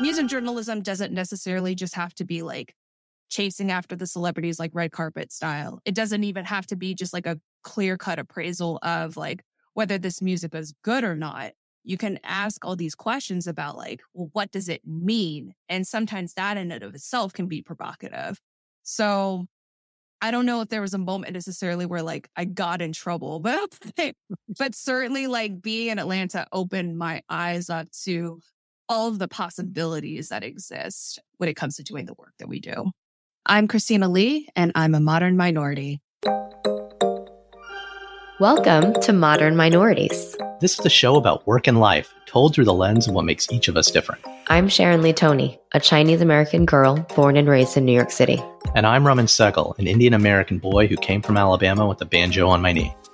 Music journalism doesn't necessarily just have to be like chasing after the celebrities like red carpet style. It doesn't even have to be just like a clear cut appraisal of like whether this music is good or not. You can ask all these questions about like, well, what does it mean? And sometimes that in and of itself can be provocative. So I don't know if there was a moment necessarily where like I got in trouble, but but certainly like being in Atlanta opened my eyes up to all of the possibilities that exist when it comes to doing the work that we do. I'm Christina Lee, and I'm a modern minority. Welcome to Modern Minorities. This is the show about work and life, told through the lens of what makes each of us different. I'm Sharon Lee Tony, a Chinese American girl born and raised in New York City. And I'm Raman Sehgal, an Indian American boy who came from Alabama with a banjo on my knee.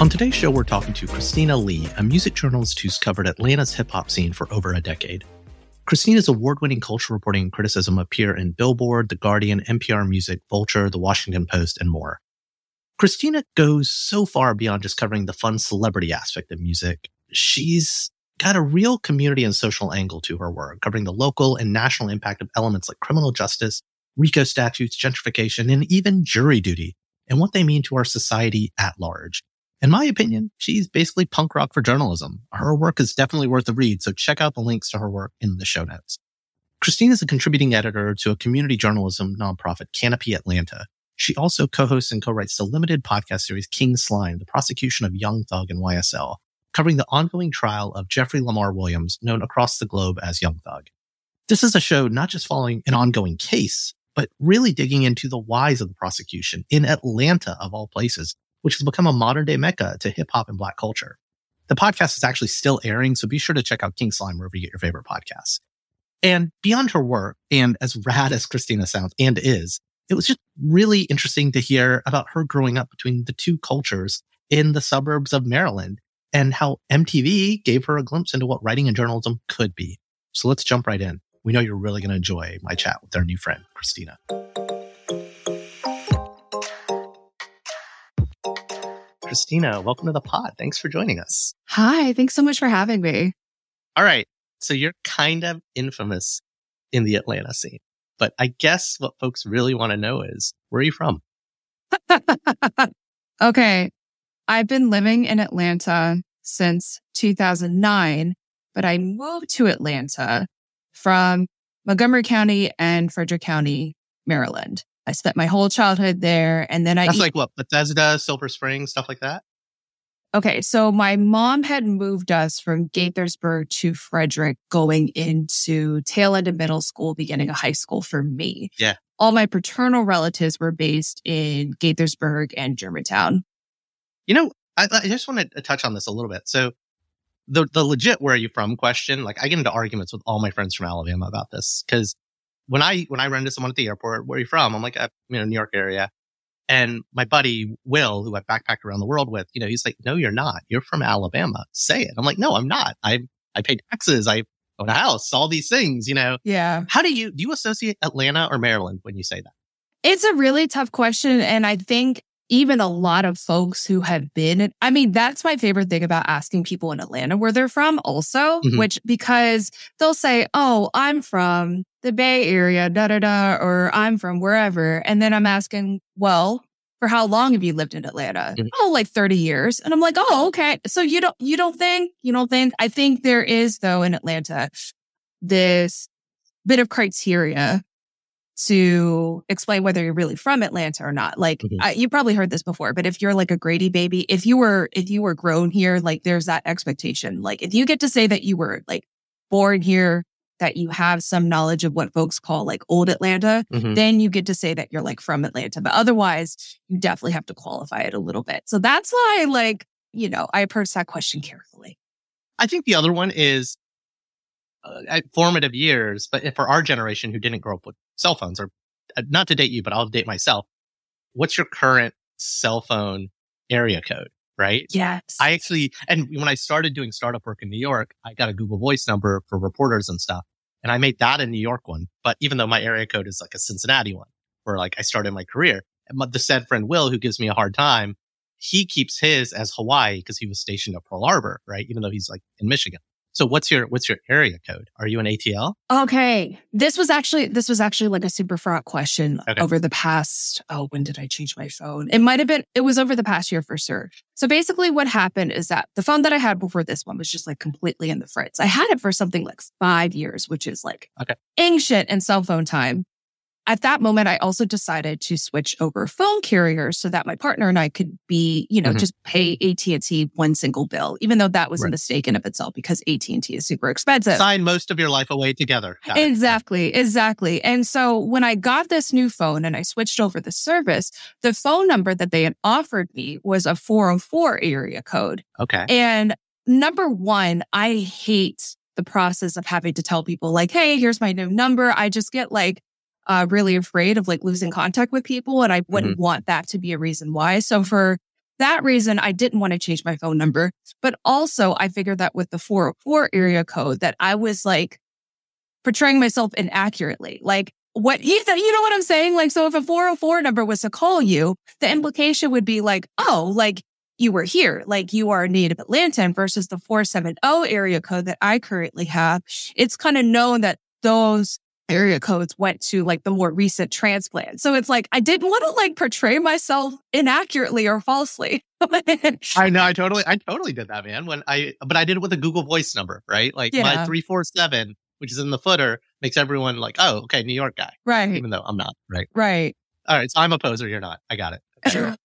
On today's show, we're talking to Christina Lee, a music journalist who's covered Atlanta's hip hop scene for over a decade. Christina's award winning culture reporting and criticism appear in Billboard, The Guardian, NPR Music, Vulture, The Washington Post, and more. Christina goes so far beyond just covering the fun celebrity aspect of music. She's got a real community and social angle to her work, covering the local and national impact of elements like criminal justice, RICO statutes, gentrification, and even jury duty, and what they mean to our society at large. In my opinion, she's basically punk rock for journalism. Her work is definitely worth a read, so check out the links to her work in the show notes. Christine is a contributing editor to a community journalism nonprofit, Canopy Atlanta. She also co-hosts and co-writes the limited podcast series King Slime, the prosecution of Young Thug and YSL, covering the ongoing trial of Jeffery Lamar Williams, known across the globe as Young Thug. This is a show not just following an ongoing case, but really digging into the whys of the prosecution in Atlanta, of all places, which has become a modern day mecca to hip hop and black culture. The podcast is actually still airing, so be sure to check out King Slime wherever you get your favorite podcasts. And beyond her work, and as rad as Christina sounds and is, it was just really interesting to hear about her growing up between the two cultures in the suburbs of Maryland and how MTV gave her a glimpse into what writing and journalism could be. So let's jump right in. We know you're really going to enjoy my chat with our new friend, Christina. Christina, welcome to the pod. Thanks for joining us. Hi, thanks so much for having me. All right. So you're kind of infamous in the Atlanta scene, but I guess what folks really want to know is where are you from? okay. I've been living in Atlanta since 2009, but I moved to Atlanta from Montgomery County and Frederick County, Maryland. I spent my whole childhood there. And then I. That's like what? Bethesda, Silver Spring, stuff like that? Okay. So my mom had moved us from Gaithersburg to Frederick going into tail end of middle school, beginning of high school for me. Yeah. All my paternal relatives were based in Gaithersburg and Germantown. You know, I, I just want to touch on this a little bit. So the, the legit where are you from question, like I get into arguments with all my friends from Alabama about this because when I when I run into someone at the airport, where are you from? I'm like, uh, you know, New York area. And my buddy Will, who I backpacked around the world with, you know, he's like, "No, you're not. You're from Alabama. Say it." I'm like, "No, I'm not. I I pay taxes. I own a house. All these things. You know." Yeah. How do you do you associate Atlanta or Maryland when you say that? It's a really tough question, and I think even a lot of folks who have been, I mean, that's my favorite thing about asking people in Atlanta where they're from also, mm-hmm. which because they'll say, Oh, I'm from the Bay Area, da da da, or I'm from wherever. And then I'm asking, well, for how long have you lived in Atlanta? Mm-hmm. Oh, like 30 years. And I'm like, oh, okay. So you don't, you don't think, you don't think, I think there is though in Atlanta, this bit of criteria to explain whether you're really from Atlanta or not. Like Mhm. I, you probably heard this before, but if you're like a Grady baby, if you were, if you were grown here, like there's that expectation. Like if you get to say that you were like born here, that you have some knowledge of what folks call like old Atlanta, Mhm. then you get to say that you're like from Atlanta. But otherwise, you definitely have to qualify it a little bit. So that's why, like, you know, I approach that question carefully. I think the other one is uh, at formative years, but for our generation who didn't grow up with cell phones, or uh, not to date you, but I'll date myself. What's your current cell phone area code? Right. Yes. I actually, and when I started doing startup work in New York, I got a Google Voice number for reporters and stuff. And I made that a New York one. But even though my area code is like a Cincinnati one, where like I started my career, the said friend Will, who gives me a hard time, he keeps his as Hawaii because he was stationed at Pearl Harbor, right? Even though he's like in Michigan. So what's your what's your area code? Are you an ATL? Okay. This was actually this was actually like a super fraught question Okay. over the past oh, when did I change my phone? It might have been it was over the past year for sure. So basically what happened is that the phone that I had before this one was just like completely in the fritz. I had it for something like five years, which is like Okay. ancient in cell phone time. At that moment, I also decided to switch over phone carriers so that my partner and I could be, you know, Mhm. just pay AT&T one single bill, even though that was a mistake in of itself because AT&T is super expensive. Sign most of your life away together. Got it. Exactly, exactly. And so when I got this new phone and I switched over the service, the phone number that they had offered me was a 404 area code. Okay. And number one, I hate the process of having to tell people like, Hey, here's my new number. I just get like, uh, really afraid of like losing contact with people. And I wouldn't want that to be a reason why. So for that reason, I didn't want to change my phone number. But also I figured that with the 404 area code that I was like portraying myself inaccurately. Like what he said, you know what I'm saying? Like, so if a 404 number was to call you, the implication would be like, oh, like you were here, like you are a native Atlantan versus the 470 area code that I currently have. It's kind of known that those area codes went to like the more recent transplant. So it's like, I didn't want to like portray myself inaccurately or falsely. I know. I totally, I totally did that, man. When I, but I did it with a Google Voice number, right? Like my three four seven, which is in the footer, makes everyone like, oh, okay, New York guy, right, even though I'm not, right? right. All right, so I'm a poser. You're not. I got it.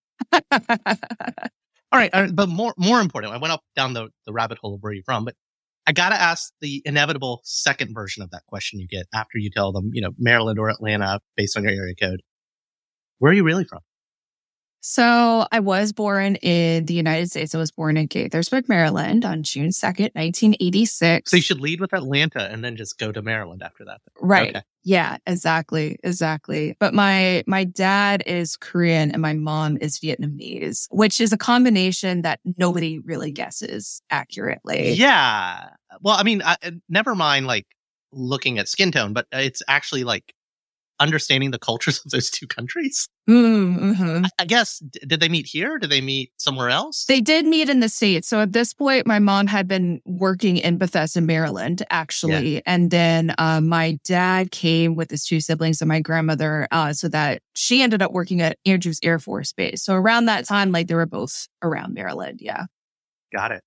All right, all right, but more more important, I went up down the, the rabbit hole of where you're from, but I gotta ask the inevitable second version of that question you get after you tell them, you know, Maryland or Atlanta based on your area code. Where are you really from? So I was born in the United States. I was born in Gaithersburg, Maryland on June 2nd, 1986. So you should lead with Atlanta and then just go to Maryland after that. Right. Okay. Yeah, exactly. Exactly. But my, my dad is Korean and my mom is Vietnamese, which is a combination that nobody really guesses accurately. Yeah. Well, I mean, I, never mind like looking at skin tone, but it's actually like understanding the cultures of those two countries. Mm-hmm. I, guess, d- did they meet here? Did they meet somewhere else? They did meet in the States. So at this point, my mom had been working in Bethesda, Maryland, actually. And then uh, my dad came with his two siblings and my grandmother, uh, so that she ended up working at Andrews Air Force Base. So around that time, like they were both around Maryland. Yeah. Got it.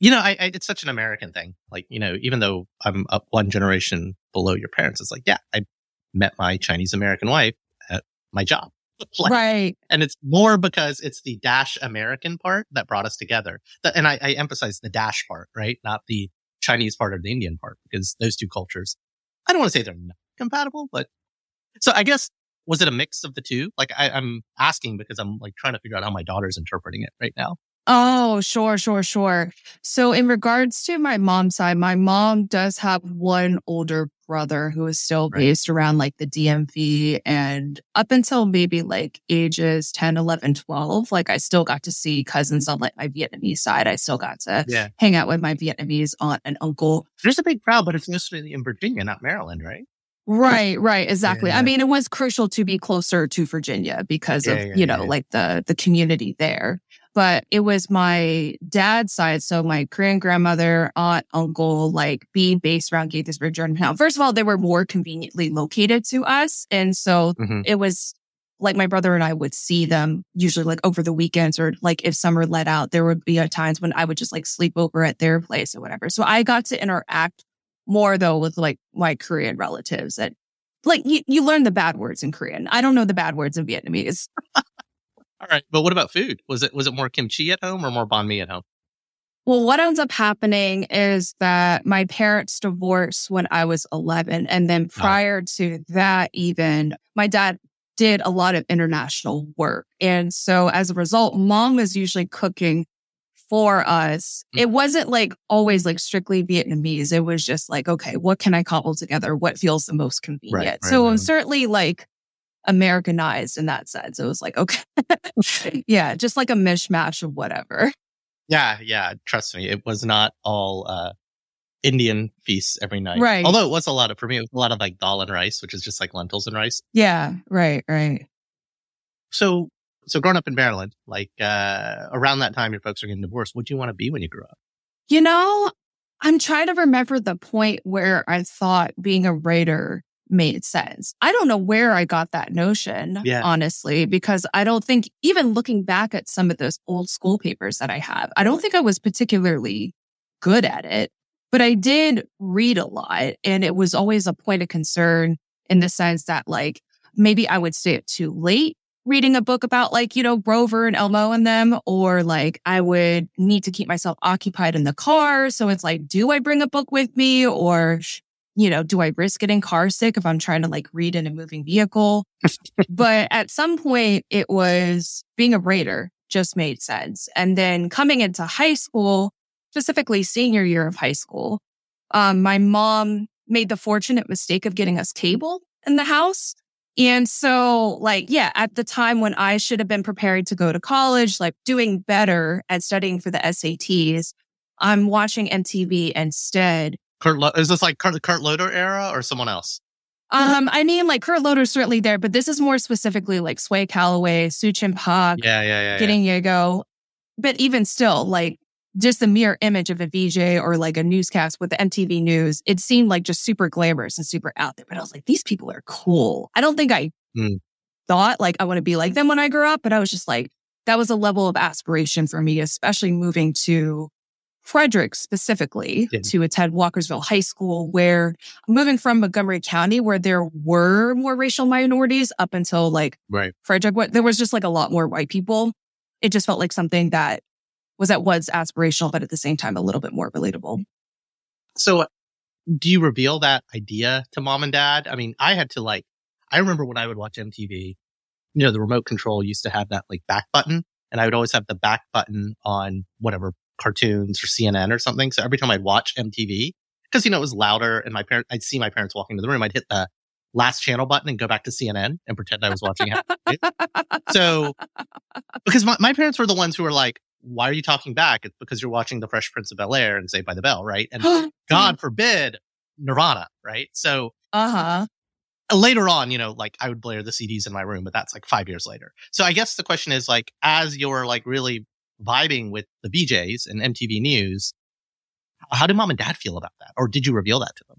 You know, I, I, it's such an American thing. Like, you know, even though I'm up one generation below your parents, it's like, yeah, I met my Chinese American wife at my job. Like, right. And it's more because it's the dash American part that brought us together. That, and I, I emphasize the dash part, right? Not the Chinese part or the Indian part, because those two cultures, I don't want to say they're not compatible, but so I guess, was it a mix of the two? Like I, I'm asking because I'm like trying to figure out how my daughter's interpreting it right now. Oh, sure, sure, sure. So in regards to my mom's side, my mom does have one older brother who is still Right. based around like the DMV and up until maybe like ages 10, 11, 12, like I still got to see cousins on like my Vietnamese side. I still got to Yeah. hang out with my Vietnamese aunt and uncle. There's a big crowd, but it's mostly in Virginia, not Maryland, right? Right, right, exactly. Yeah. I mean, it was crucial to be closer to Virginia because Yeah, of, you know, like the the community there. But it was my dad's side, so my Korean grandmother, aunt, uncle, like being based around Gaithersburg, Germantown. First of all, they were more conveniently located to us, and so Mhm. it was like my brother and I would see them usually like over the weekends or like if summer let out, there would be times when I would just like sleep over at their place or whatever. So I got to interact more though with like my Korean relatives. And like you, you learn the bad words in Korean. I don't know the bad words in Vietnamese. All right, but what about food? Was it was it more kimchi at home or more banh mi at home? Well, what ends up happening is that my parents divorced when I was 11. And then prior to that, even my dad did a lot of international work. And so as a result, mom was usually cooking for us. Mm. It wasn't like always like strictly Vietnamese. It was just like, okay, what can I cobble together? What feels the most convenient? right, so right. certainly like Americanized in that sense. It was like, okay. yeah, just like a mishmash of whatever. Yeah, yeah. Trust me, it was not all uh Indian feasts every night. Right. Although it was a lot of for me, it was a lot of like dal and rice, which is just like lentils and rice. Yeah, right, right. So so growing up in Maryland, like uh around that time your folks are getting divorced, what do you want to be when you grew up? You know, I'm trying to remember the point where I thought being a writer made sense. I don't know where I got that notion, Yeah. honestly, because I don't think, even looking back at some of those old school papers that I have, I don't think I was particularly good at it, but I did read a lot. And it was always a point of concern in the sense that, like, maybe I would stay up too late reading a book about like, you know, Rover and Elmo and them, or like I would need to keep myself occupied in the car. So it's like, do I bring a book with me or, you know, do I risk getting car sick if I'm trying to like read in a moving vehicle? but at some point it was being a raider just made sense. And then coming into high school, specifically senior year of high school, um, my mom made the fortunate mistake of getting us cable in the house. And so, like, yeah, at the time when I should have been prepared to go to college, like doing better at studying for the SATs, I'm watching MTV instead. Kurt Lo- is this like Kurt, Kurt Loder era or someone else? Um, I mean, like Kurt Loder's certainly there, but this is more specifically like Sway Calloway, SuChin Pak, Yeah, yeah, yeah. Gideon Yago. But even still, like just the mere image of a VJ or like a newscast with the MTV news, it seemed like just super glamorous and super out there. But I was like, these people are cool. I don't think I Mm. thought like I want to be like them when I grew up, but I was just like, that was a level of aspiration for me, especially moving to Frederick specifically Yeah. to attend Walkersville High School, where moving from Montgomery County, where there were more racial minorities up until like Right. Frederick, what there was just like a lot more white people. It just felt like something that was at once aspirational, but at the same time a little bit more relatable. So uh, do you reveal that idea to mom and dad? I mean, I had to like, I remember when I would watch MTV, you know, the remote control used to have that like back button and I would always have the back button on whatever cartoons or CNN or something. So every time I'd watch MTV, because, you know, it was louder and my parents, I'd see my parents walking to the room. I'd hit the last channel button and go back to CNN and pretend I was watching it. So, because my, my parents were the ones who were like, why are you talking back? It's because you're watching The Fresh Prince of Bel Air and Saved by the Bell, right? And God forbid Nirvana, right? So Uh huh. later on, you know, like I would blare the CDs in my room, but that's like five years later. So I guess the question is like, as you're like really vibing with the VJs and MTV News, how did mom and dad feel about that? Or did you reveal that to them?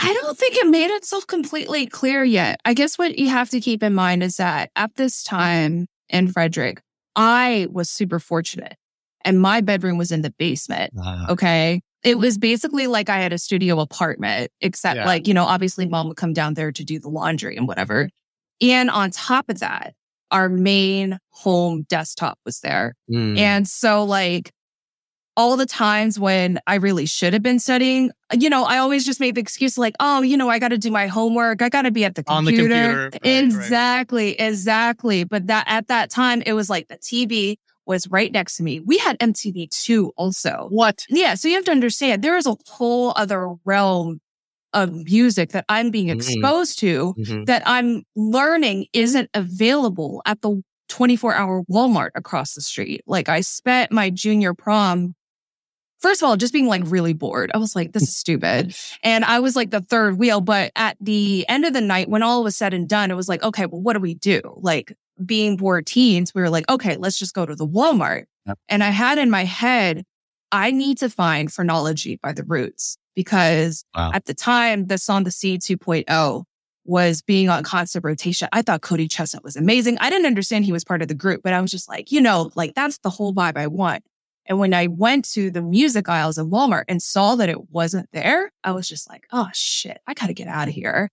I don't think it made itself completely clear yet. I guess what you have to keep in mind is that at this time in Frederick, I was super fortunate and my bedroom was in the basement. Uh, Okay. It was basically like I had a studio apartment, except Yeah. like, you know, obviously mom would come down there to do the laundry and whatever. And on top of that, our main home desktop was there. mm, And so, like, all the times when I really should have been studying, you know, I always just made the excuse like, oh, you know, I got to do my homework. I got to be at the computer. On the computer. Right, right. exactly. Exactly. But that at that time, it was like the TV was right next to me. We had MTV2 also. what? Yeah. So you have to understand there is a whole other realm of music that I'm being Mhm. exposed to Mhm. that I'm learning isn't available at the 24 hour Walmart across the street. Like I spent my junior prom, first of all, just being like really bored. I was like, this is stupid. And I was like the third wheel. But at the end of the night, when all was said and done, it was like, okay, well, what do we do? Like being bored teens, we were like, okay, let's just go to the Walmart. Yep. And I had in my head, I need to find Phrenology by the Roots because Wow. at the time, the song The Seed 2.0 was being on constant rotation. I thought Cody ChesnuTT was amazing. I didn't understand he was part of the group, but I was just like, you know, like that's the whole vibe I want. And when I went to the music aisles of Walmart and saw that it wasn't there, I was just like, oh shit, I got to get out of here.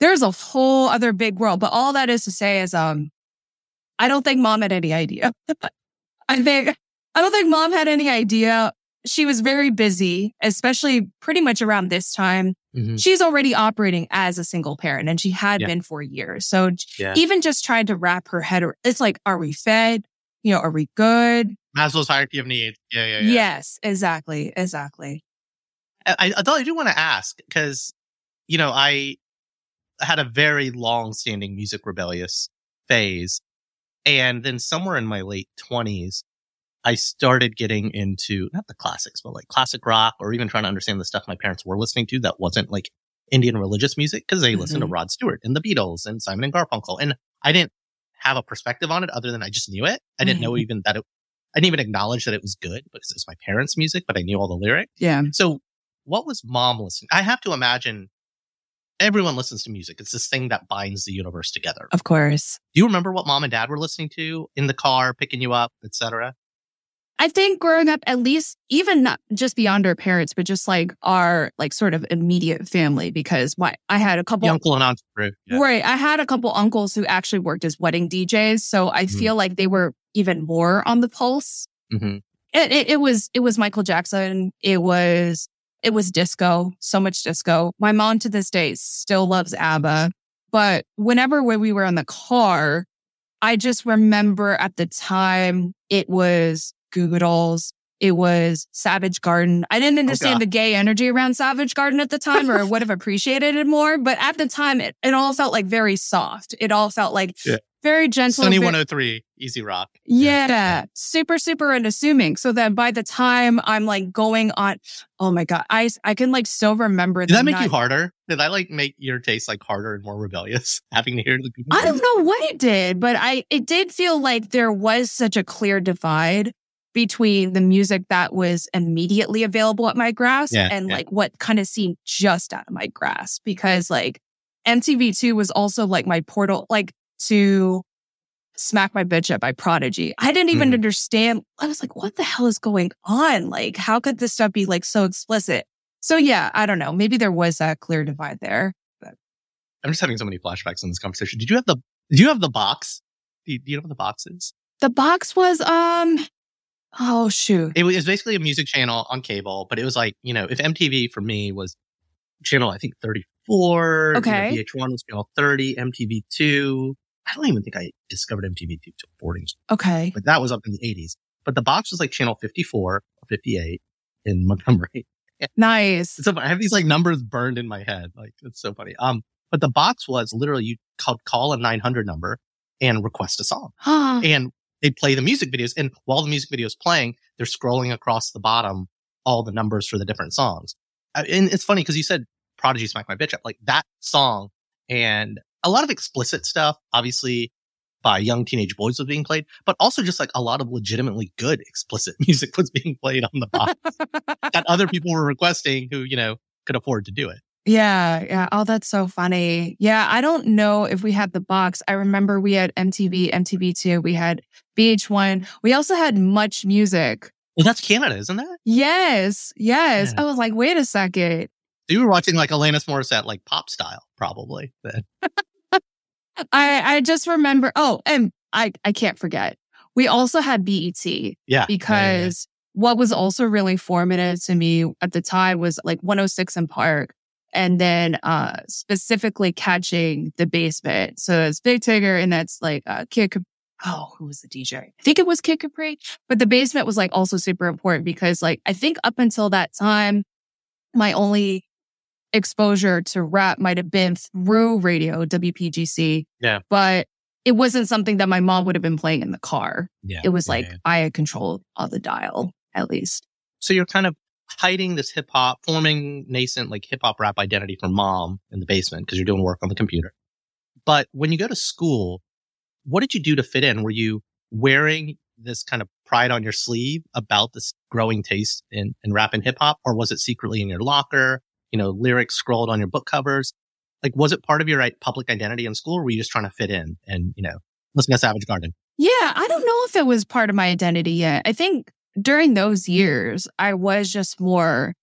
there's a whole other big world. But all that is to say is, um, I don't think mom had any idea. I think, I don't think mom had any idea. She was very busy, especially pretty much around this time. Mhm. She's already operating as a single parent and she had Yeah. been for years. So Yeah. even just trying to wrap her head, it's like, are we fed? You know, are we good? Maslow's hierarchy of needs. Yeah, yeah, yeah. Yes, exactly. Exactly. I, I, thought I do want to ask because, you know, I had a very long standing music rebellious phase. And then somewhere in my late 20s, I started getting into not the classics, but like classic rock or even trying to understand the stuff my parents were listening to that wasn't like Indian religious music because they listened to mm-hmm. Rod Stewart and the Beatles and Simon and Garfunkel. And I didn't have a perspective on it other than I just knew it. I didn't know mm-hmm. even that it, I didn't even acknowledge that it was good because it was my parents' music, but I knew all the lyrics. Yeah. So what was mom listening? I have to imagine everyone listens to music. It's this thing that binds the universe together. Of course. Do you remember what mom and dad were listening to in the car, picking you up, etc.? I think growing up, at least even not just beyond our parents, but just like our like sort of immediate family, because my I had a couple The uncle and aunt. Yeah. right. I had a couple uncles who actually worked as wedding DJs, so I Mhm. feel like they were even more on the pulse. hmm It, it it was it was Michael Jackson. It was it was disco. So much disco. My mom to this day still loves ABBA, but whenever when we were in the car, I just remember at the time it was Goo Goo Dolls. It was Savage Garden. I didn't oh, understand God. the gay energy around Savage Garden at the time or would have appreciated it more. But at the time, it, it all felt like very soft. It all felt like Yeah. very gentle. Sunny 103, Easy Rock. yeah, super, super unassuming. So that by the time I'm like going on, oh my God, I, I can like still remember. Did that make you harder? Did I like make your taste like harder and more rebellious having to hear the I don't know what it did, but I, it did feel like there was such a clear divide between the music that was immediately available at my grasp Yeah, and yeah. like what kind of seemed just out of my grasp because like MTV2 was also like my portal, like to Smack My Bitch Up by Prodigy. I didn't even Mhm. understand. I was like, what the hell is going on? Like, how could this stuff be like so explicit? So yeah, I don't know. Maybe there was that clear divide there. I'm just having so many flashbacks in this conversation. Did you have the Did you have the box? Do you, do you know what the box is? The box was, um, oh shoot. It was, basically a music channel on cable, but it was like, you know, if MTV for me was channel, I think 34. Okay. You know, VH1 was channel 30, MTV2. I don't even think I discovered MTV2 till boarding school, Okay. but that was up in the 80s. But the box was like channel 54 or 58 in Montgomery. Nice. So. I have these like numbers burned in my head. Like, it's so funny. Um, but the box was literally you called call a 900 number and request a song Huh. and they play the music videos. And while the music video is playing, they're scrolling across the bottom all the numbers for the different songs. Uh, And it's funny because you said Prodigy Smack My Bitch Up, like that song and a lot of explicit stuff, obviously by young teenage boys was being played, but also just like a lot of legitimately good explicit music was being played on the box that other people were requesting who, you know, could afford to do it. Yeah, yeah. Oh, that's so funny. Yeah, I don't know if we had the box. I remember we had MTV, MTV2, we had VH1. We also had Much Music. Well, that's Canada, isn't that? Yes, yes. Yeah. I was like, wait a second. So you were watching like Alanis Morissette, like pop style, probably. Then. I I just remember. Oh, and I I can't forget. We also had BET Yeah. Yeah, yeah, because what was also really formative to me at the time was like 106 & Park. And then uh specifically catching the basement. So it's Big Tigger and that's like uh Kid Cap- Oh, who was the DJ? I think it was Kid Capri. But the basement was like also super important because like I think up until that time, my only exposure to rap might have been through radio, WPGC. Yeah. But it wasn't something that my mom would have been playing in the car. yeah. It was yeah, like yeah. I had control of the dial, at least. so you're kind of hiding this hip hop, forming nascent like hip hop rap identity for mom in the basement because you're doing work on the computer. But when you go to school, what did you do to fit in? Were you wearing this kind of pride on your sleeve about this growing taste in, in rap and hip hop? Or was it secretly in your locker? You know, lyrics scrolled on your book covers? Like, was it part of your like, public identity in school or were you just trying to fit in and, you know, listen to Savage Garden? Yeah, I don't know if it was part of my identity yet. I think during those years, I was just more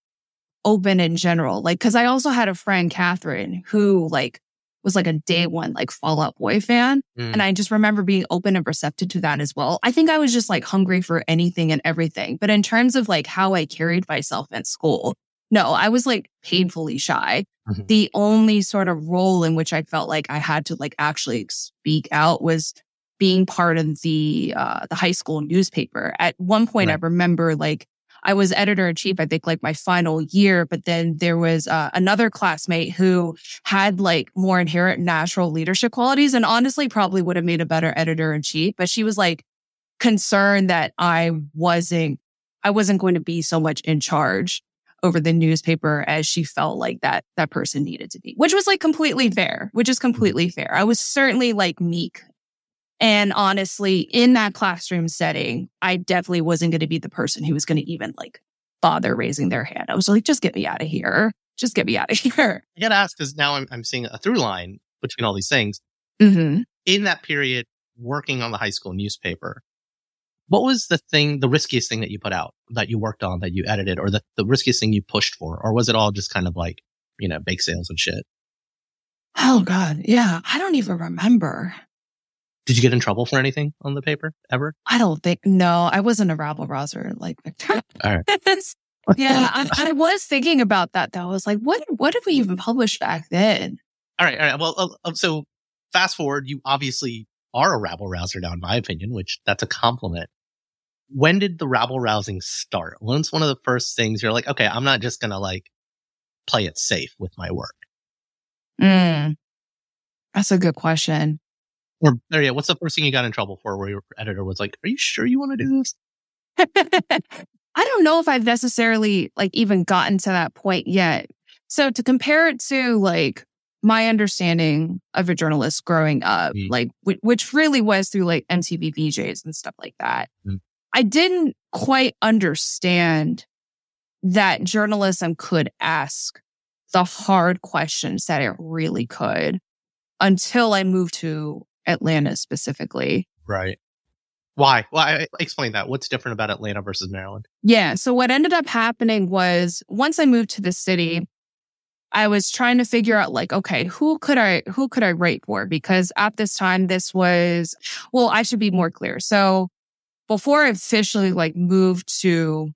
open in general. Like, cause I also had a friend, Catherine, who like was like a day one, like Fall Out Boy fan. Mm. And I just remember being open and receptive to that as well. I think I was just like hungry for anything and everything. But in terms of like how I carried myself at school, no, I was like painfully shy. Mhm. The only sort of role in which I felt like I had to like actually speak out was being part of the uh the high school newspaper. At one point I remember like I was editor in chief, I think like my final year, but then there was uh, another classmate who had like more inherent natural leadership qualities and honestly probably would have made a better editor in chief. But she was like concerned that I wasn't, I wasn't going to be so much in charge over the newspaper as she felt like that that person needed to be, which was like completely fair, which is completely fair. I was certainly like meek. And honestly, in that classroom setting, I definitely wasn't going to be the person who was going to even like bother raising their hand. I was like, just get me out of here. Just get me out of here. I gotta ask because now I'm, I'm seeing a through line between all these things. Mm-hmm. In that period, working on the high school newspaper, what was the thing, the riskiest thing that you put out that you worked on, that you edited, or the, the riskiest thing you pushed for? Or was it all just kind of like, you know, bake sales and shit? Oh God. Yeah. I don't even remember. Did you get in trouble for anything on the paper ever? I don't think, no, I wasn't a rabble rouser like Victor. All right. yeah. I, I was thinking about that though. I was like, what, what did we even publish back then? All right. All right. Well, uh, uh, so fast forward, you obviously are a rabble rouser now, in my opinion, which that's a compliment. When did the rabble rousing start? When's one of the first things you're like, okay, I'm not just going to like play it safe with my work? Mm, that's a good question. Or, or yeah, what's the first thing you got in trouble for where your editor was like, are you sure you want to do this? I don't know if I've necessarily like even gotten to that point yet. So to compare it to like my understanding of a journalist growing up, Mm. like whi- which really was through like MTV VJs and stuff like that. Mm. I didn't quite understand that journalism could ask the hard questions that it really could until I moved to Atlanta specifically. Right. Why? Why? Explain that. What's different about Atlanta versus Maryland? Yeah. So what ended up happening was once I moved to the city, I was trying to figure out like, okay, who could I who could I write for? Because at this time this was well, I should be more clear. So before I officially like moved to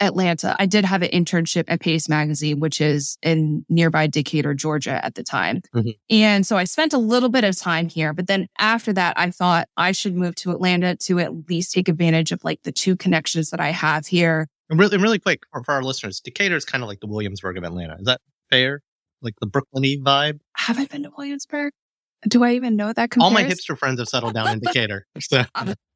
Atlanta, I did have an internship at Paste Magazine, which is in nearby Decatur, Georgia at the time. Mhm. And so I spent a little bit of time here, but then after that, I thought I should move to Atlanta to at least take advantage of like the two connections that I have here. And really, and really quick for, for our listeners, Decatur is kind of like the Williamsburg of Atlanta. Is that fair? Like the Brooklyn-y vibe? Have I been to Williamsburg? Do I even know that? All my hipster friends have settled down in Decatur. So,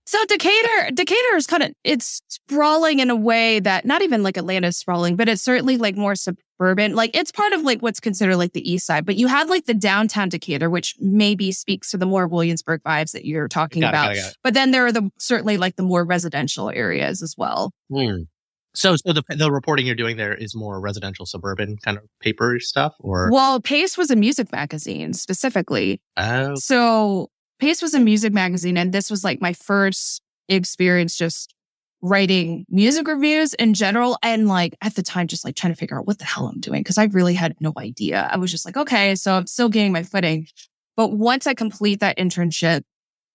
So Decatur, Decatur is kind of it's sprawling in a way that not even like Atlanta's sprawling, but it's certainly like more suburban. Like it's part of like what's considered like the east side. But you have like the downtown Decatur, which maybe speaks to the more Williamsburg vibes that you're talking Got it, about. got it, got it. But then there are the certainly like the more residential areas as well. Hmm. So, so the the reporting you're doing there is more residential, suburban kind of paper stuff, or Well, Paste was a music magazine specifically. oh, So Paste was a music magazine, and this was like my first experience just writing music reviews in general. And like at the time, just like trying to figure out what the hell I'm doing because I really had no idea. I was just like, okay, so I'm still getting my footing. But once I complete that internship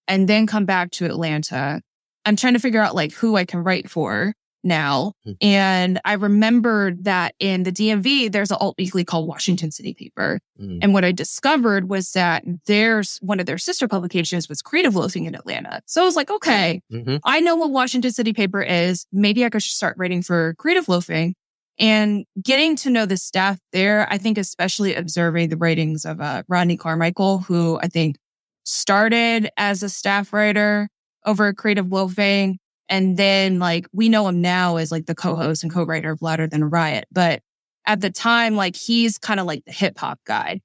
and then come back to Atlanta, I'm trying to figure out like who I can write for now. Hmm. And I remembered that in the DMV, there's an alt weekly called Washington City Paper. Hmm. And what I discovered was that there's one of their sister publications was Creative Loafing in Atlanta. So I was like, okay, Mhm. I know what Washington City Paper is. Maybe I could start writing for Creative Loafing. And getting to know the staff there, I think especially observing the writings of uh, Rodney Carmichael, who I think started as a staff writer over at Creative Loafing. And then like we know him now as like the co-host and co-writer of Louder Than a Riot. But at the time, like he's kind of like the hip hop guy.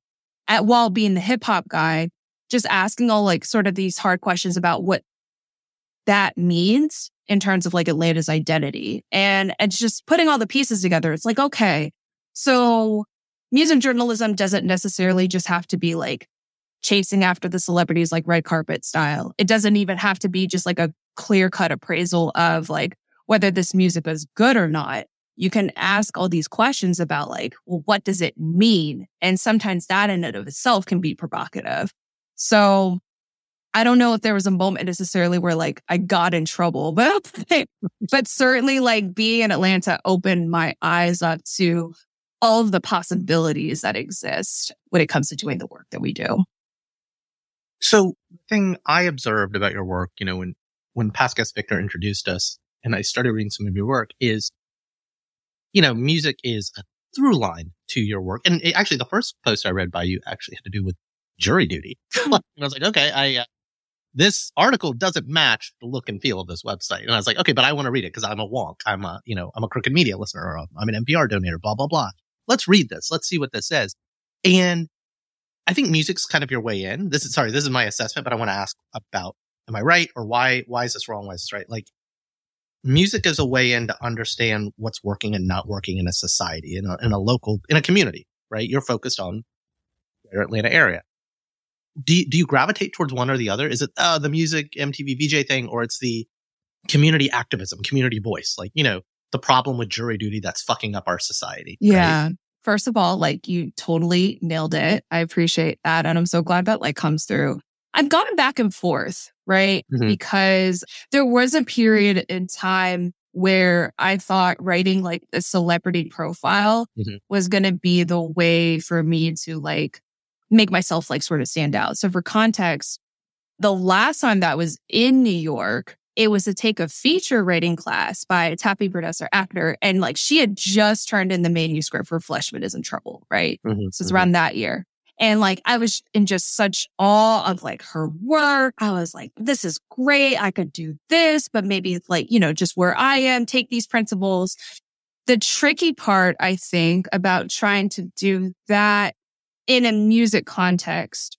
At while being the hip hop guy, just asking all like sort of these hard questions about what that means in terms of like Atlanta's identity. And it's just putting all the pieces together. It's like, okay, so music journalism doesn't necessarily just have to be like chasing after the celebrities like red carpet style. It doesn't even have to be just like a clear cut appraisal of like whether this music is good or not. you can ask all these questions about like, well, what does it mean? And sometimes that in and of itself can be provocative. So I don't know if there was a moment necessarily where like I got in trouble, but but certainly like being in Atlanta opened my eyes up to all of the possibilities that exist when it comes to doing the work that we do. So the thing I observed about your work, you know, when when guest Victor introduced us and I started reading some of your work is, you know, music is a through line to your work. And it, actually the first post I read by you actually had to do with jury duty. and I was like, okay, I, uh, this article doesn't match the look and feel of this website. And I was like, okay, but I want to read it because I'm a wonk. I'm a, you know, I'm a crooked media listener or I'm an NPR donator, blah, blah, blah. Let's read this. Let's see what this says. And I think music's kind of your way in. This is, sorry, this is my assessment, but I want to ask about, am I right? Or why, why is this wrong? Why is this right? Like music is a way in to understand what's working and not working in a society, in a, in a local, in a community, right? You're focused on the Atlanta area do you, do you gravitate towards one or the other? Is it uh, the music MTV VJ thing, or it's the community activism, community voice? Like you know, the problem with jury duty that's fucking up our society. Yeah. Right? First of all, like you totally nailed it. I appreciate that, and I'm so glad that like comes through. I've gone back and forth, right? Mm-hmm. Because there was a period in time where I thought writing like a celebrity profile mm-hmm. was going to be the way for me to like make myself like sort of stand out. So for context, the last time that was in New York, it was to take a feature writing class by Taffy Burdette's actor. And like she had just turned in the manuscript for Fleishman is in Trouble, right? Mm-hmm, so it's mm-hmm. around that year. And like I was in just such awe of like her work. I was like, this is great. I could do this, but maybe it's like, you know, just where I am, take these principles. The tricky part, I think, about trying to do that in a music context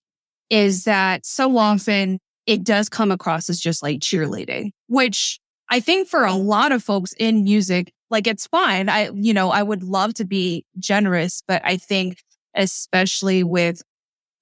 is that so often it does come across as just like cheerleading, which I think for a lot of folks in music, like it's fine. I, you know, I would love to be generous, but I think especially with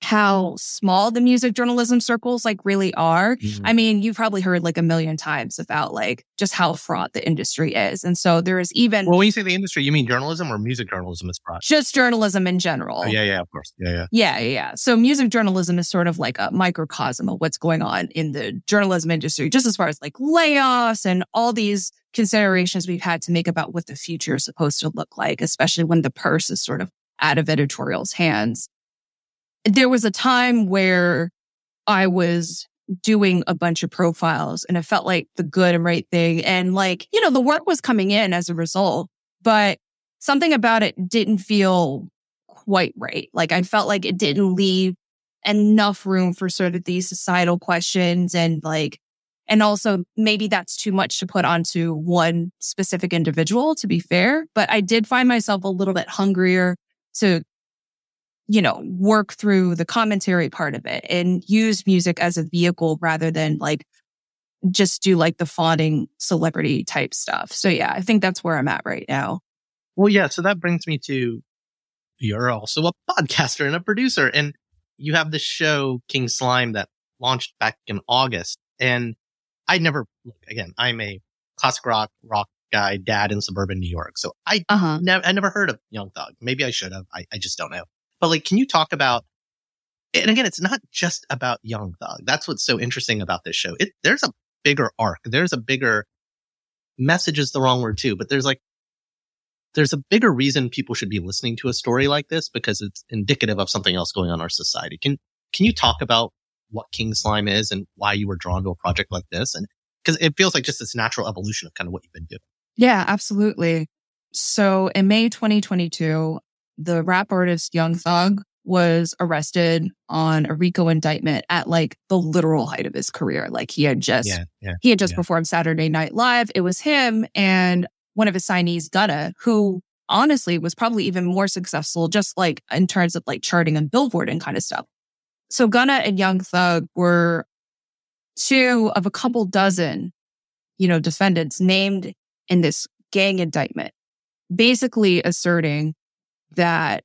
how small the music journalism circles like really are. Mm-hmm. I mean, you've probably heard like a million times about like just how fraught the industry is. And so there is even Well, when you say the industry, you mean journalism or music journalism is fraught? Just journalism in general. Oh, yeah, yeah, of course. Yeah, yeah. Yeah, yeah. So music journalism is sort of like a microcosm of what's going on in the journalism industry, just as far as like layoffs and all these considerations we've had to make about what the future is supposed to look like, especially when the purse is sort of out of editorial's hands there was a time where I was doing a bunch of profiles and it felt like the good and right thing. And like, you know, the work was coming in as a result, but something about it didn't feel quite right. Like I felt like it didn't leave enough room for sort of these societal questions and like, and also maybe that's too much to put onto one specific individual to be fair. But I did find myself a little bit hungrier to you know, work through the commentary part of it and use music as a vehicle rather than like just do like the fawning celebrity type stuff. So yeah, I think that's where I'm at right now. Well, yeah. So that brings me to you're also a podcaster and a producer and you have this show King Slime that launched back in August. And I never, look, again, I'm a classic rock, rock guy, dad in suburban New York. So I, uh-huh. never, I never heard of Young Thug. Maybe I should have. I, I just don't know. But like, can you talk about, and again, it's not just about Young Thug. That's what's so interesting about this show. It, there's a bigger arc. There's a bigger message is the wrong word too, but there's like, there's a bigger reason people should be listening to a story like this because it's indicative of something else going on in our society. Can, can you talk about what King Slime is and why you were drawn to a project like this? And because it feels like just this natural evolution of kind of what you've been doing. Yeah, absolutely. So in May 2022, the rap artist Young Thug was arrested on a RICO indictment at like the literal height of his career. Like he had just yeah, yeah, he had just yeah. performed Saturday Night Live. It was him and one of his signees, Gunna, who honestly was probably even more successful, just like in terms of like charting and billboard and kind of stuff. So Gunna and Young Thug were two of a couple dozen, you know, defendants named in this gang indictment, basically asserting that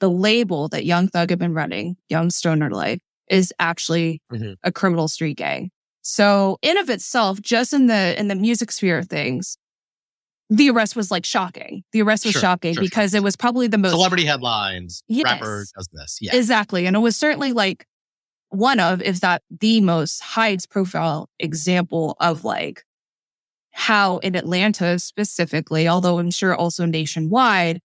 the label that Young Thug had been running, Young Stoner Life, is actually mm-hmm. a criminal street gang. So in of itself, just in the in the music sphere of things, the arrest was like shocking. The arrest was Sure, shocking sure, because sure. it was probably the most Celebrity headlines. Yes. Rapper does this. Yeah. Exactly. And it was certainly like one of, if not the most highest profile example of like how in Atlanta specifically, although I'm sure also nationwide,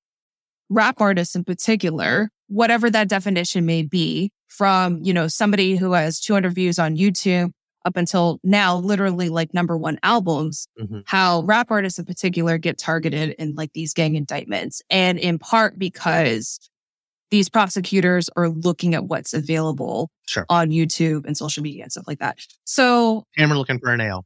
rap artists in particular, whatever that definition may be, from, you know, somebody who has 200 views on YouTube up until now, literally like number one albums, Mhm. how rap artists in particular get targeted in like these gang indictments. And in part because these prosecutors are looking at what's available Sure. on YouTube and social media and stuff like that. So Hammer looking for a nail.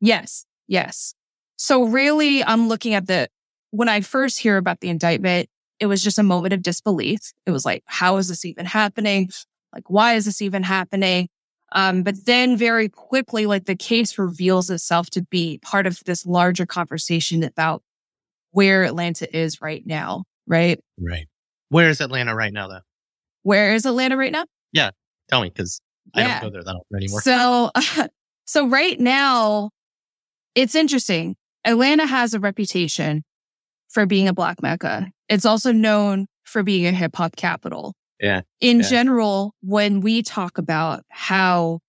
Yes, yes. So really, I'm looking at the, when I first hear about the indictment, it was just a moment of disbelief. It was like, how is this even happening? Like, why is this even happening? Um, but then very quickly, like the case reveals itself to be part of this larger conversation about where Atlanta is right now, right? Right. Where is Atlanta right now, though? Where is Atlanta right now? Yeah. Tell me, because I don't go there that often anymore. So, so right now, it's interesting. Atlanta has a reputation for being a black mecca. It's also known for being a hip hop capital. Yeah, In yeah. general, when we talk about how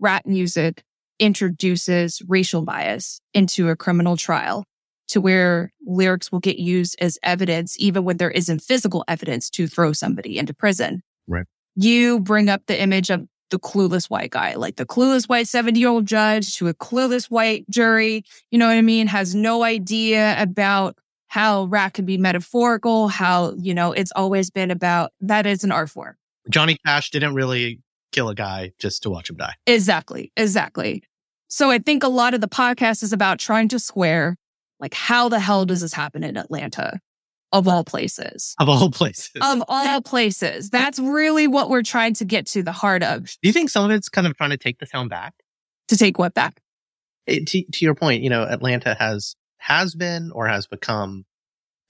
rap music introduces racial bias into a criminal trial to where lyrics will get used as evidence, even when there isn't physical evidence to throw somebody into prison. Right. You bring up the image of the clueless white guy, like the clueless white 70 year old judge to a clueless white jury. You know what I mean? Has no idea about how rap can be metaphorical, how, you know, it's always been about that is an art form. Johnny Cash didn't really kill a guy just to watch him die. Exactly. Exactly. So I think a lot of the podcast is about trying to square like how the hell does this happen in Atlanta of all places? Of all places. Of all places. That's really what we're trying to get to the heart of Do you think some of it's kind of trying to take the sound back? to take what back? It, to, to your point, you know, Atlanta has has been or has become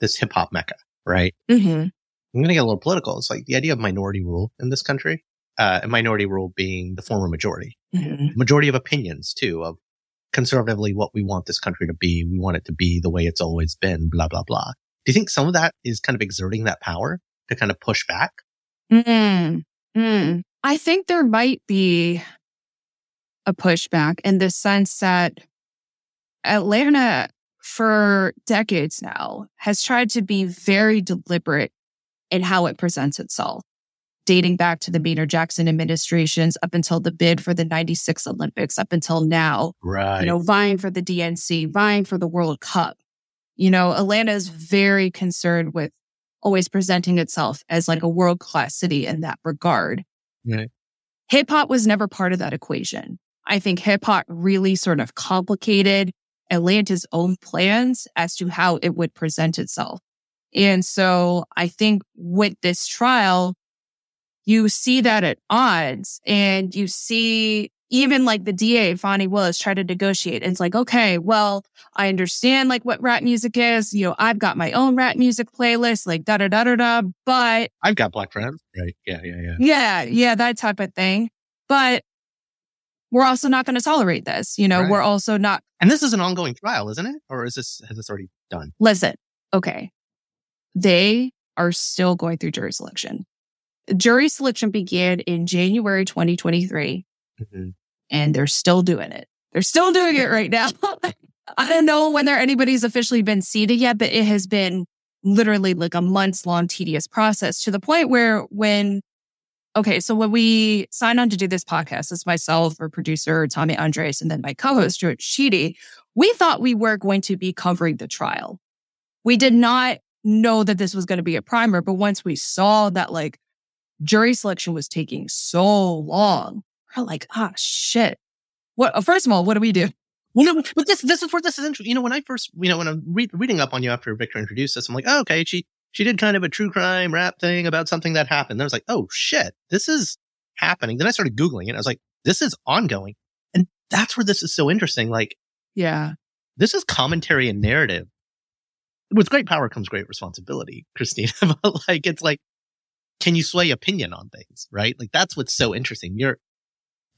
this hip hop mecca, right? Mm-hmm. I'm going to get a little political. It's like the idea of minority rule in this country, uh, and minority rule being the former majority, Mm-hmm. majority of opinions too, of conservatively what we want this country to be. We want it to be the way it's always been, blah, blah, blah. Do you think some of that is kind of exerting that power to kind of push back? Mm, mm. I think there might be a pushback in the sense that Atlanta, for decades now, has tried to be very deliberate in how it presents itself, dating back to the Maynard Jackson administrations up until the bid for the 96 Olympics, up until now Right. you know, vying for the DNC, vying for the World Cup. You know, Atlanta is very concerned with always presenting itself as like a world class city in that regard. Right. Hip hop was never part of that equation. I think hip hop really sort of complicated Atlanta's own plans as to how it would present itself. And so I think with this trial, you see that at odds and you see even like the DA, Fani Willis, try to negotiate. It's like, okay, well, I understand like what rap music is. You know, I've got my own rap music playlist, like da da da da da. But I've got black friends. Right. Yeah. Yeah. Yeah. yeah, yeah, that type of thing. But we're also not going to tolerate this. You know, Right. we're also not, And this is an ongoing trial, isn't it? Or is this, has this already done? listen, okay. They are still going through jury selection. Jury selection began in January 2023. Mhm. and they're still doing it. They're still doing it right now. I don't know whether anybody's officially been seated yet, but it has been literally like a months long tedious process to the point where when, okay, so when we signed on to do this podcast, it's myself, our producer, Tommy Andres, and then my co-host, George Chidi, we thought we were going to be covering the trial. We did not know that this was going to be a primer, but once we saw that like jury selection was taking so long, we're like, ah, shit. What? uh, First of all, what do we do? Well, but this this is where this is interesting. You know, when I first, you know, when I'm re- reading up on you after Victor introduced us, I'm like, oh, okay, she she did kind of a true crime rap thing about something that happened. Then I was like, oh shit, this is happening. Then I started googling it. I was like, this is ongoing, and that's where this is so interesting. Like, Yeah. this is commentary and narrative. With great power comes great responsibility, Christina. but like, it's like, can you sway opinion on things, right? Like, that's what's so interesting. You're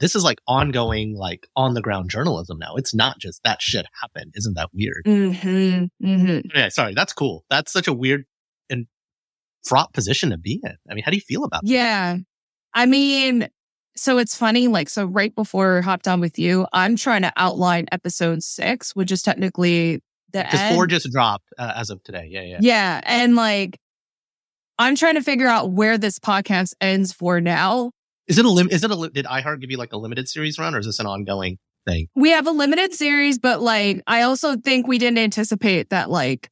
this is like ongoing, like on the ground journalism now. It's not just that shit happened. Isn't that weird? Mm-hmm, mm-hmm. Yeah, sorry, that's cool. That's such a weird and fraught position to be in. I mean, how do you feel about that? Yeah. I mean, so it's funny, like, so right before I hopped on with you, I'm trying to outline episode six, which is technically the Because four just dropped uh, as of today. Yeah, yeah. Yeah. And like, I'm trying to figure out where this podcast ends for now. Is it a lim? Is it a li- did iHeart give you like a limited series run, or is this an ongoing thing? We have a limited series, but like, I also think we didn't anticipate that like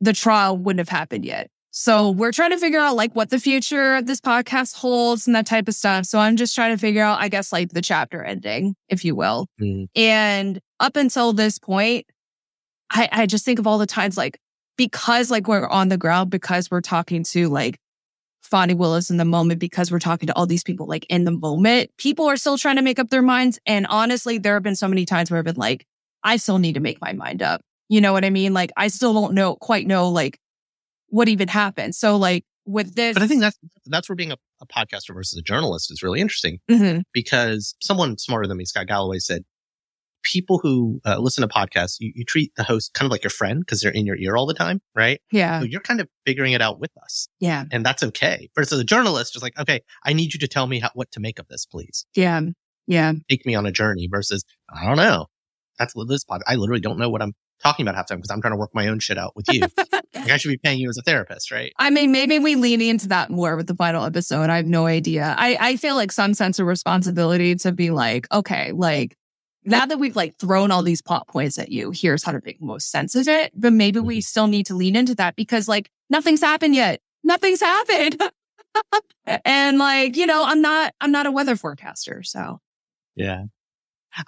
the trial wouldn't have happened yet. So we're trying to figure out like what the future of this podcast holds and that type of stuff. So I'm just trying to figure out, I guess, like the chapter ending, if you will. Mm. And up until this point, I, I just think of all the times like because like we're on the ground, because we're talking to like Fani Willis in the moment, because we're talking to all these people like in the moment, people are still trying to make up their minds. And honestly, there have been so many times where I've been like, I still need to make my mind up. You know what I mean? Like I still don't know quite know like what even happened. So like with this, But I think that's that's where being a, a podcaster versus a journalist is really interesting Mhm. because someone smarter than me, Scott Galloway, said people who uh, listen to podcasts, you, you treat the host kind of like your friend because they're in your ear all the time, right? yeah, So you're kind of figuring it out with us, yeah, and that's okay. Versus a journalist, just like, okay, I need you to tell me how, what to make of this, please. yeah, yeah. Take me on a journey. Versus, I don't know. That's what this pod. I literally don't know what I'm talking about half the time because I'm trying to work my own shit out with you. like I should be paying you as a therapist, right? I mean, maybe we lean into that more with the final episode. I have no idea. I, I feel like some sense of responsibility to be like, okay, like now that we've like thrown all these plot points at you, here's how to make most sense of it. But maybe we mm-hmm. still need to lean into that because like nothing's happened yet. Nothing's happened. and like, you know, I'm not, I'm not a weather forecaster. So Yeah.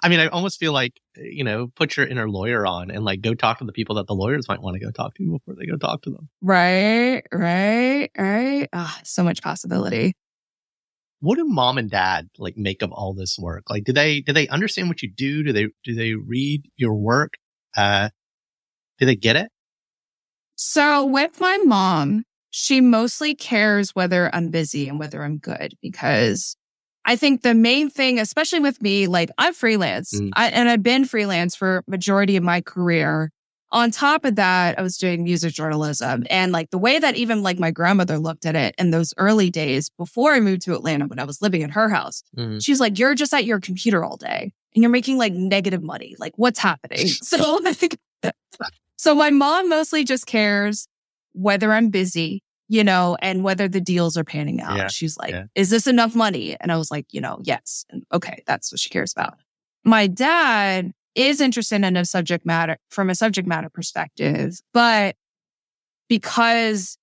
I mean, I almost feel like, you know, put your inner lawyer on and like go talk to the people that the lawyers might want to go talk to before they go talk to them. right, right, right. Ah, so much possibility. What do mom and dad like make of all this work? Like, do they, do they understand what you do? Do they, do they read your work? Uh, do they get it? So with my mom, she mostly cares whether I'm busy and whether I'm good because I think the main thing, especially with me, like I'm freelance Mm. I, and I've been freelance for majority of my career. On top of that, I was doing music journalism and like the way that even like my grandmother looked at it in those early days before I moved to Atlanta when I was living in her house, Mhm. she's like, you're just at your computer all day and you're making like negative money. Like what's happening? So I think, so my mom mostly just cares whether I'm busy, you know, and whether the deals are panning out. Yeah, She's like, yeah. is this enough money? And I was like, you know, yes. And okay, that's what she cares about. My dad is interested in a subject matter from a subject matter perspective, but because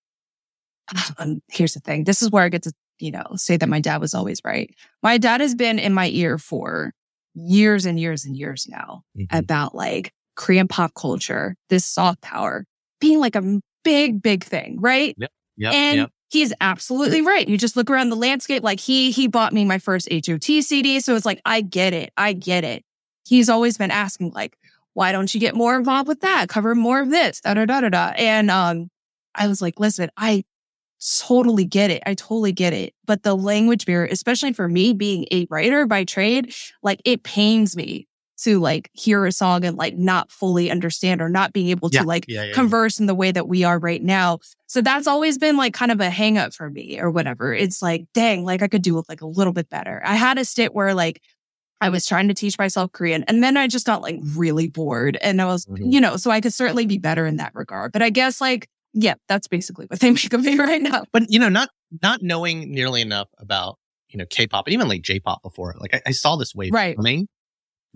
um, here's the thing, this is where I get to, you know, say that my dad was always right. My dad has been in my ear for years and years and years now Mhm. about like Korean pop culture, this soft power being like a big, big thing, right? Yep. And yep. he's absolutely right. You just look around the landscape. Like he he bought me my first HOT CD, so it's like I get it, I get it. He's always been asking like, why don't you get more involved with that? Cover more of this, da da da da da. And um, I was like, listen, I totally get it. I totally get it. But the language barrier, especially for me being a writer by trade, like it pains me to like hear a song and like not fully understand or not being able Yeah, to like yeah, yeah, converse in the way that we are right now. So that's always been like kind of a hang up for me or whatever. It's like, dang, like I could do like a little bit better. I had a stint where like I was trying to teach myself Korean and then I just got like really bored and I was, Mhm. you know, so I could certainly be better in that regard. But I guess like, yeah, that's basically what they make of me right now. but you know, not not knowing nearly enough about you know K-pop and even like J-pop before. Like I, I saw this wave Right. coming,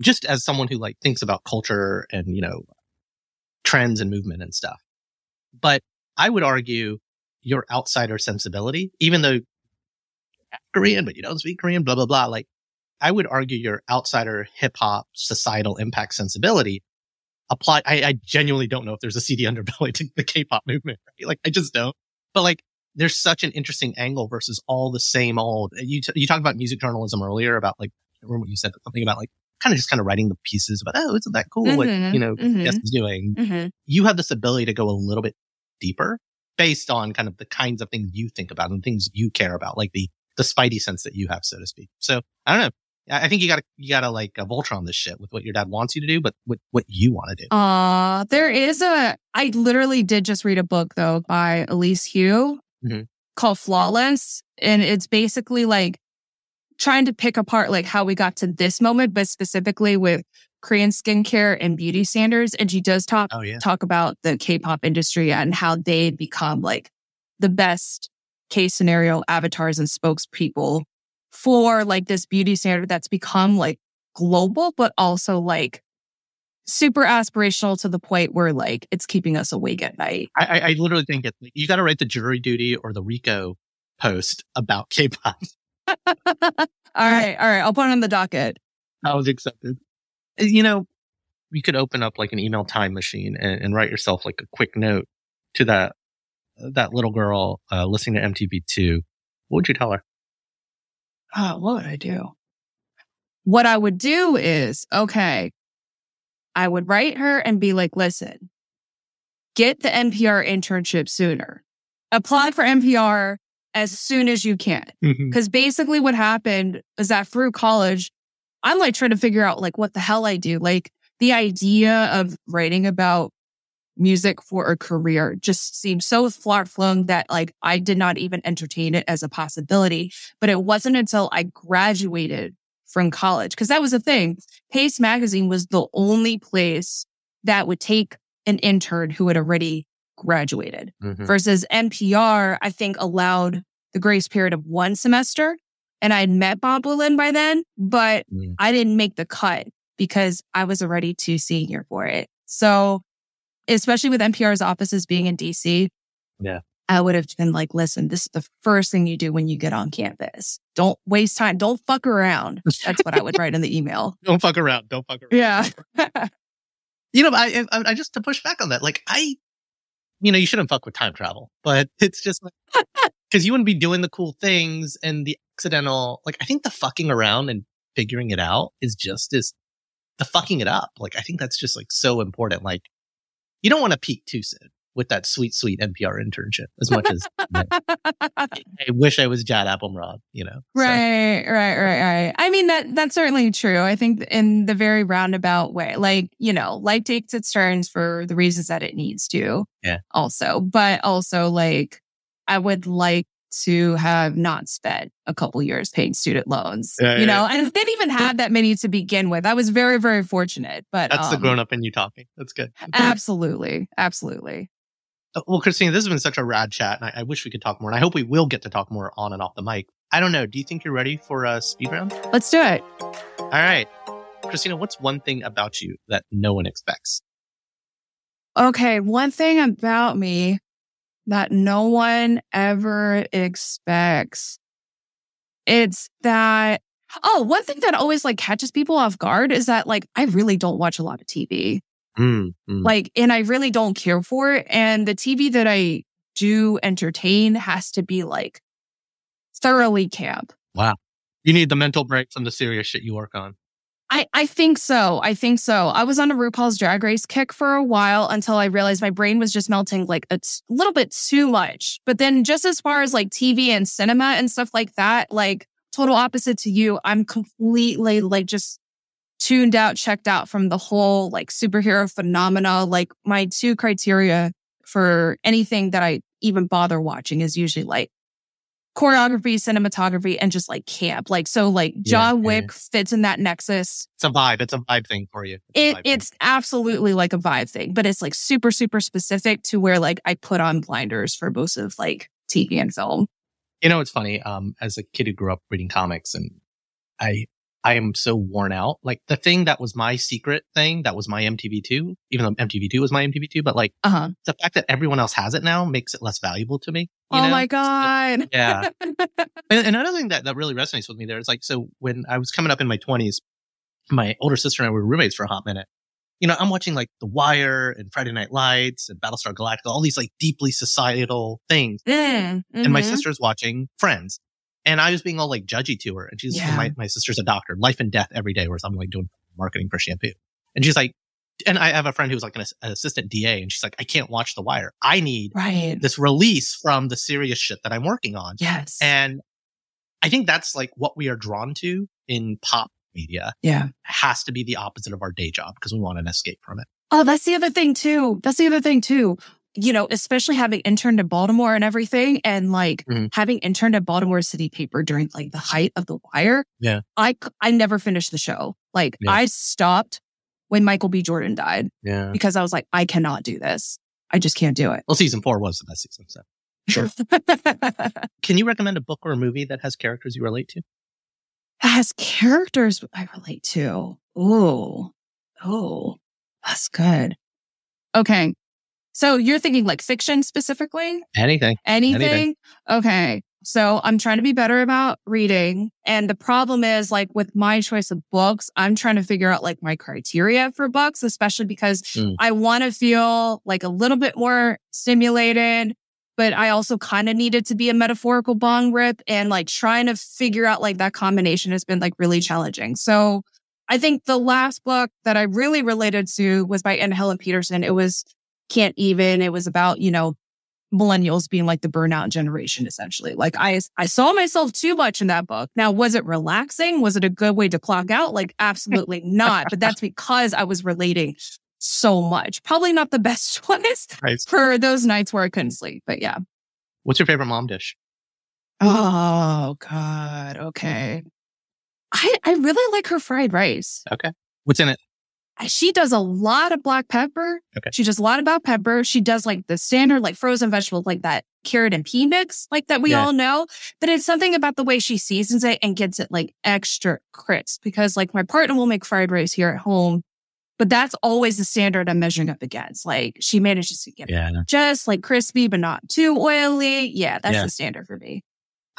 just as someone who like thinks about culture and you know trends and movement and stuff. But I would argue your outsider sensibility, even though Korean but you don't speak Korean, blah blah blah. Like I would argue your outsider hip hop societal impact sensibility apply. I, I genuinely don't know if there's a seedy underbelly to the K-pop movement. Right? Like I just don't. But like there's such an interesting angle versus all the same old. You t- you talked about music journalism earlier about like I remember what you said something about like kind of just kind of writing the pieces about oh isn't that cool Mhm, what you know mhm. Guest is doing. Mm-hmm. You have this ability to go a little bit deeper based on kind of the kinds of things you think about and things you care about, like the the spidey sense that you have, so to speak. So I don't know. I think you gotta, you gotta like uh, Voltron this shit with what your dad wants you to do, but what, what you want to do. Uh, there is a, I literally did just read a book though by Elise Hu Mhm. called Flawless. And it's basically like trying to pick apart like how we got to this moment, but specifically with Korean skincare and beauty standards. And she does talk, Oh yeah. talk about the K-pop industry and how they become like the best case scenario avatars and spokespeople for like this beauty standard that's become like global, but also like super aspirational to the point where like it's keeping us awake at night. I, I, literally think it, you got to write the jury duty or the RICO post about K-pop. all right. All right. I'll put it on the docket. I was accepted. Uh, You know, you could open up like an email time machine and, and write yourself like a quick note to that that little girl uh, listening to MTV2. What would you tell her? Oh, what would I do? What I would do is, okay, I would write her and be like, listen, get the NPR internship sooner. Apply for NPR as soon as you can. Mm-hmm. Because basically what happened is that through college, I'm like trying to figure out like what the hell I do. Like the idea of writing about music for a career just seemed so far flung that like I did not even entertain it as a possibility. But it wasn't until I graduated from college, because that was the thing. Paste Magazine was the only place that would take an intern who had already graduated Mhm. versus NPR, I think allowed the grace period of one semester. And I had met Bob Boilen by then, but Mm. I didn't make the cut because I was already too senior for it. So, especially with NPR's offices being in DC, Yeah. I would have been like, listen, this is the first thing you do when you get on campus. Don't waste time. Don't fuck around. That's what I would write in the email. Don't fuck around. Don't fuck around. Yeah. You know, I, I just to push back on that, like I, you know, you shouldn't fuck with time travel, but it's just like, cause you wouldn't be doing the cool things and the accidental, like I think the fucking around and figuring it out is just as the fucking it up. Like I think that's just like so important. Like you don't want to peak too soon with that sweet, sweet NPR internship as much as I wish I was Jad Abumrad, you know? So, Right, right, right, right. I mean that that's certainly true. I think in the very roundabout way, like you know, life takes its turns for the reasons that it needs to. Yeah. Also, but also like I would like to have not spent a couple years paying student loans. Yeah, you yeah, know, and I didn't even have that many to begin with. I was very, very fortunate. But that's the um, grown up in you talking. That's good. Absolutely, absolutely. Uh, Well, Christine, this has been such a rad chat, and I, I wish we could talk more. And I hope we will get to talk more on and off the mic. I don't know. Do you think you're ready for a speed round? Let's do it. All right, Christina, what's one thing about you that no one expects? Okay, one thing about me that no one ever expects. It's that, oh, one thing that always like catches people off guard is that like I really don't watch a lot of TV. Mm, mm. Like, and I really don't care for it. And the TV that I do entertain has to be like thoroughly camp. Wow. You need the mental break from the serious shit you work on. I, I think so. I think so. I was on a RuPaul's Drag Race kick for a while until I realized my brain was just melting like a t- little bit too much. But then just as far as like TV and cinema and stuff like that, like total opposite to you, I'm completely like just tuned out, checked out from the whole like superhero phenomena. Like my two criteria for anything that I even bother watching is usually like choreography, cinematography, and just like camp. Like, so like John yeah. Wick fits in that nexus. It's a vibe. It's a vibe thing for you. It's It vibe thing. it's absolutely like a vibe thing, but it's like super, super specific to where like I put on blinders for most of like TV and film. You know, it's funny. Um, as a kid who grew up reading comics, and I, I am so worn out. Like the thing that was my secret thing, that was my MTV2, even though MTV2 was my MTV2, but like Uh huh. the fact that everyone else has it now makes it less valuable to me. you Oh know? my god. Yeah. And another thing that, that really resonates with me there is like, so when I was coming up in my twenties, my older sister and I were roommates for a hot minute. You know, I'm watching like The Wire and Friday Night Lights and Battlestar Galactica, all these like deeply societal things. Mm, And my mhm. sister's watching Friends. And I was being all like judgy to her. And she's, Yeah. my, my sister's a doctor, life and death every day, whereas I'm like doing marketing for shampoo. And she's like, and I have a friend who's like an, an assistant DA and she's like, I can't watch The Wire. I need Right. this release from the serious shit that I'm working on. Yes. And I think that's like what we are drawn to in pop media. Yeah. has to be the opposite of our day job because we want an escape from it. Oh, that's the other thing too. That's the other thing too. You know, especially having interned in Baltimore and everything and like Mhm. having interned at Baltimore City Paper during like the height of the wire. Yeah. I, I never finished the show. Like Yeah. I stopped when Michael B. Jordan died Yeah. because I was like, I cannot do this. I just can't do it. Well, season four was the best season. So Sure. can you recommend a book or a movie that has characters you relate to? That has characters I relate to. Ooh. Oh, that's good. Okay. So you're thinking like fiction specifically? Anything. Anything? Anything. Okay. So I'm trying to be better about reading. And the problem is like with my choice of books, I'm trying to figure out like my criteria for books, especially because Mm. I want to feel like a little bit more stimulated, but I also kind of needed to be a metaphorical bong rip and like trying to figure out like that combination has been like really challenging. So I think the last book that I really related to was by Anne Helen Petersen. It was Can't Even. It was about, you know, millennials being like the burnout generation, essentially. Like I, I saw myself too much in that book. Now, was it relaxing? Was it a good way to clock out? Like absolutely not. But that's because I was relating so much. Probably not the best choice Right. for those nights where I couldn't sleep. But yeah. What's your favorite mom dish? Oh God. Okay. I, I really like her fried rice. Okay. What's in it? Uh, she does a lot of black pepper. Okay. She does a lot about pepper. She does like the standard, like frozen vegetables, like that carrot and pea mix, like that we Yeah. all know. But it's something about the way she seasons it and gets it like extra crisp because like my partner will make fried rice here at home, but that's always the standard I'm measuring up against. Like she manages to get it Yeah. just like crispy, but not too oily. Yeah, that's Yeah. the standard for me.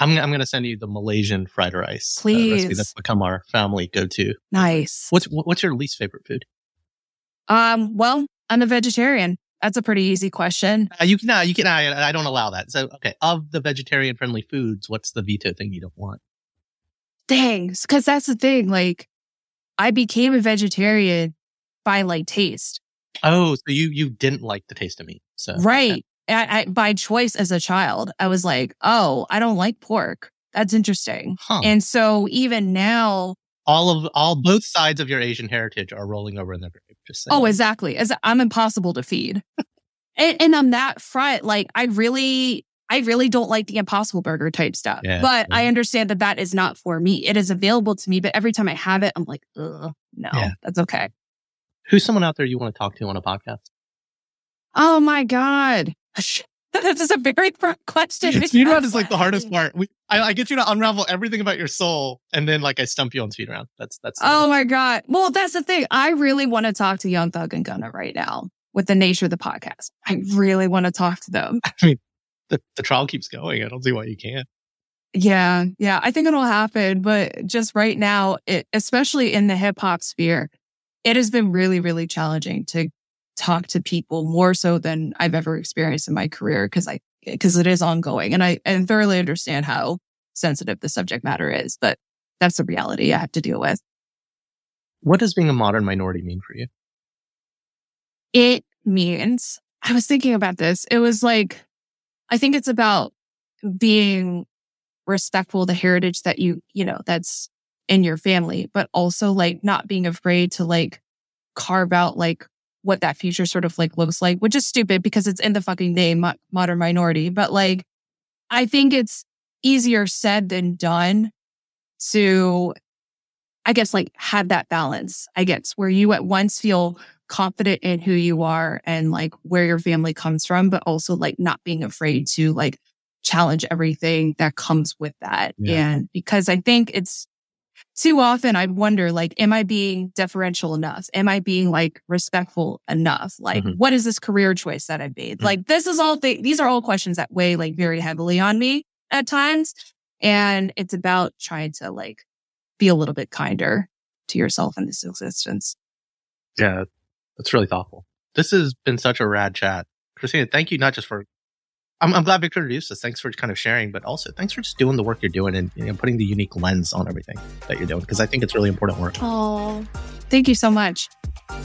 I'm, I'm going to send you the Malaysian fried rice. uh, recipe that's become our family go to. Nice. What's, what's your least favorite food? Um, well, I'm a vegetarian. That's a pretty easy question. Uh, you can, uh, you can, I, I don't allow that. So, okay. Of the vegetarian friendly foods, what's the veto thing you don't want? Dang, because that's the thing. Like, I became a vegetarian by like taste, Oh, so you, you didn't like the taste of meat. So, right? I, I, by choice as a child, I was like, oh, I don't like pork. That's interesting. Huh. And so even now, all of, all, both sides of your Asian heritage are rolling over in their grave. Just oh, saying. oh, exactly. As I'm impossible to feed, and, and on that front, like I really, I really don't like the Impossible Burger type stuff. Yeah, but I understand that that is not for me. It is available to me, but every time I have it, I'm like, ugh, no, Yeah. that's okay. Who's someone out there you want to talk to on a podcast? Oh my God. this is a very hard question. Speed round is like the hardest part. We, I, I get you to unravel everything about your soul, and then like I stump you on speed round. That's that's. Oh my God. Well, that's the thing. I really want to talk to Young Thug and Gunna right now with the nature of the podcast. I really want to talk to them. I mean, the, the trial keeps going. I don't see why you can't. Yeah. Yeah. I think it'll happen. But just right now, it, especially in the hip hop sphere, it has been really, really challenging to talk to people more so than I've ever experienced in my career because I, because it is ongoing and I, and thoroughly understand how sensitive the subject matter is, but that's the reality I have to deal with. What does being a modern minority mean for you? It means, I was thinking about this. It was like, I think it's about being respectful of the heritage that you, you know, that's in your family, but also like not being afraid to like carve out like what that future sort of like looks like, which is stupid because it's in the fucking name, mo- modern minority. But like, I think it's easier said than done to, I guess, like have that balance, I guess, where you at once feel confident in who you are and like where your family comes from, but also like not being afraid to like challenge everything that comes with that. Yeah. And because I think it's too often I wonder, like, am I being deferential enough? Am I being like respectful enough? Like, Mhm. what is this career choice that I've made? Mhm. Like, this is all th- these are all questions that weigh like very heavily on me at times. And it's about trying to like be a little bit kinder to yourself in this existence. Yeah, that's really thoughtful. This has been such a rad chat, Christina. Thank you not just for. I'm, I'm glad Victor introduced us. Thanks for kind of sharing, but also thanks for just doing the work you're doing and you know, putting the unique lens on everything that you're doing because I think it's really important work. Oh, thank you so much.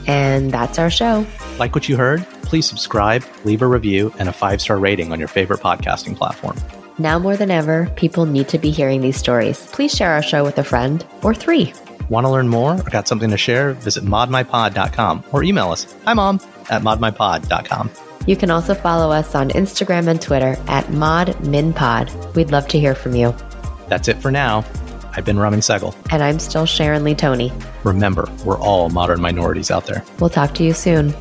And that's our show. Like what you heard? Please subscribe, leave a review, and a five star rating on your favorite podcasting platform. Now more than ever, people need to be hearing these stories. Please share our show with a friend or three. Want to learn more or got something to share? Visit modminpod.com or email us. Hi, mom at modminpod.com. You can also follow us on Instagram and Twitter at ModMinPod. We'd love to hear from you. That's it for now. I've been Raman Sehgal. And I'm still Sharon Lee Tony. Remember, we're all modern minorities out there. We'll talk to you soon.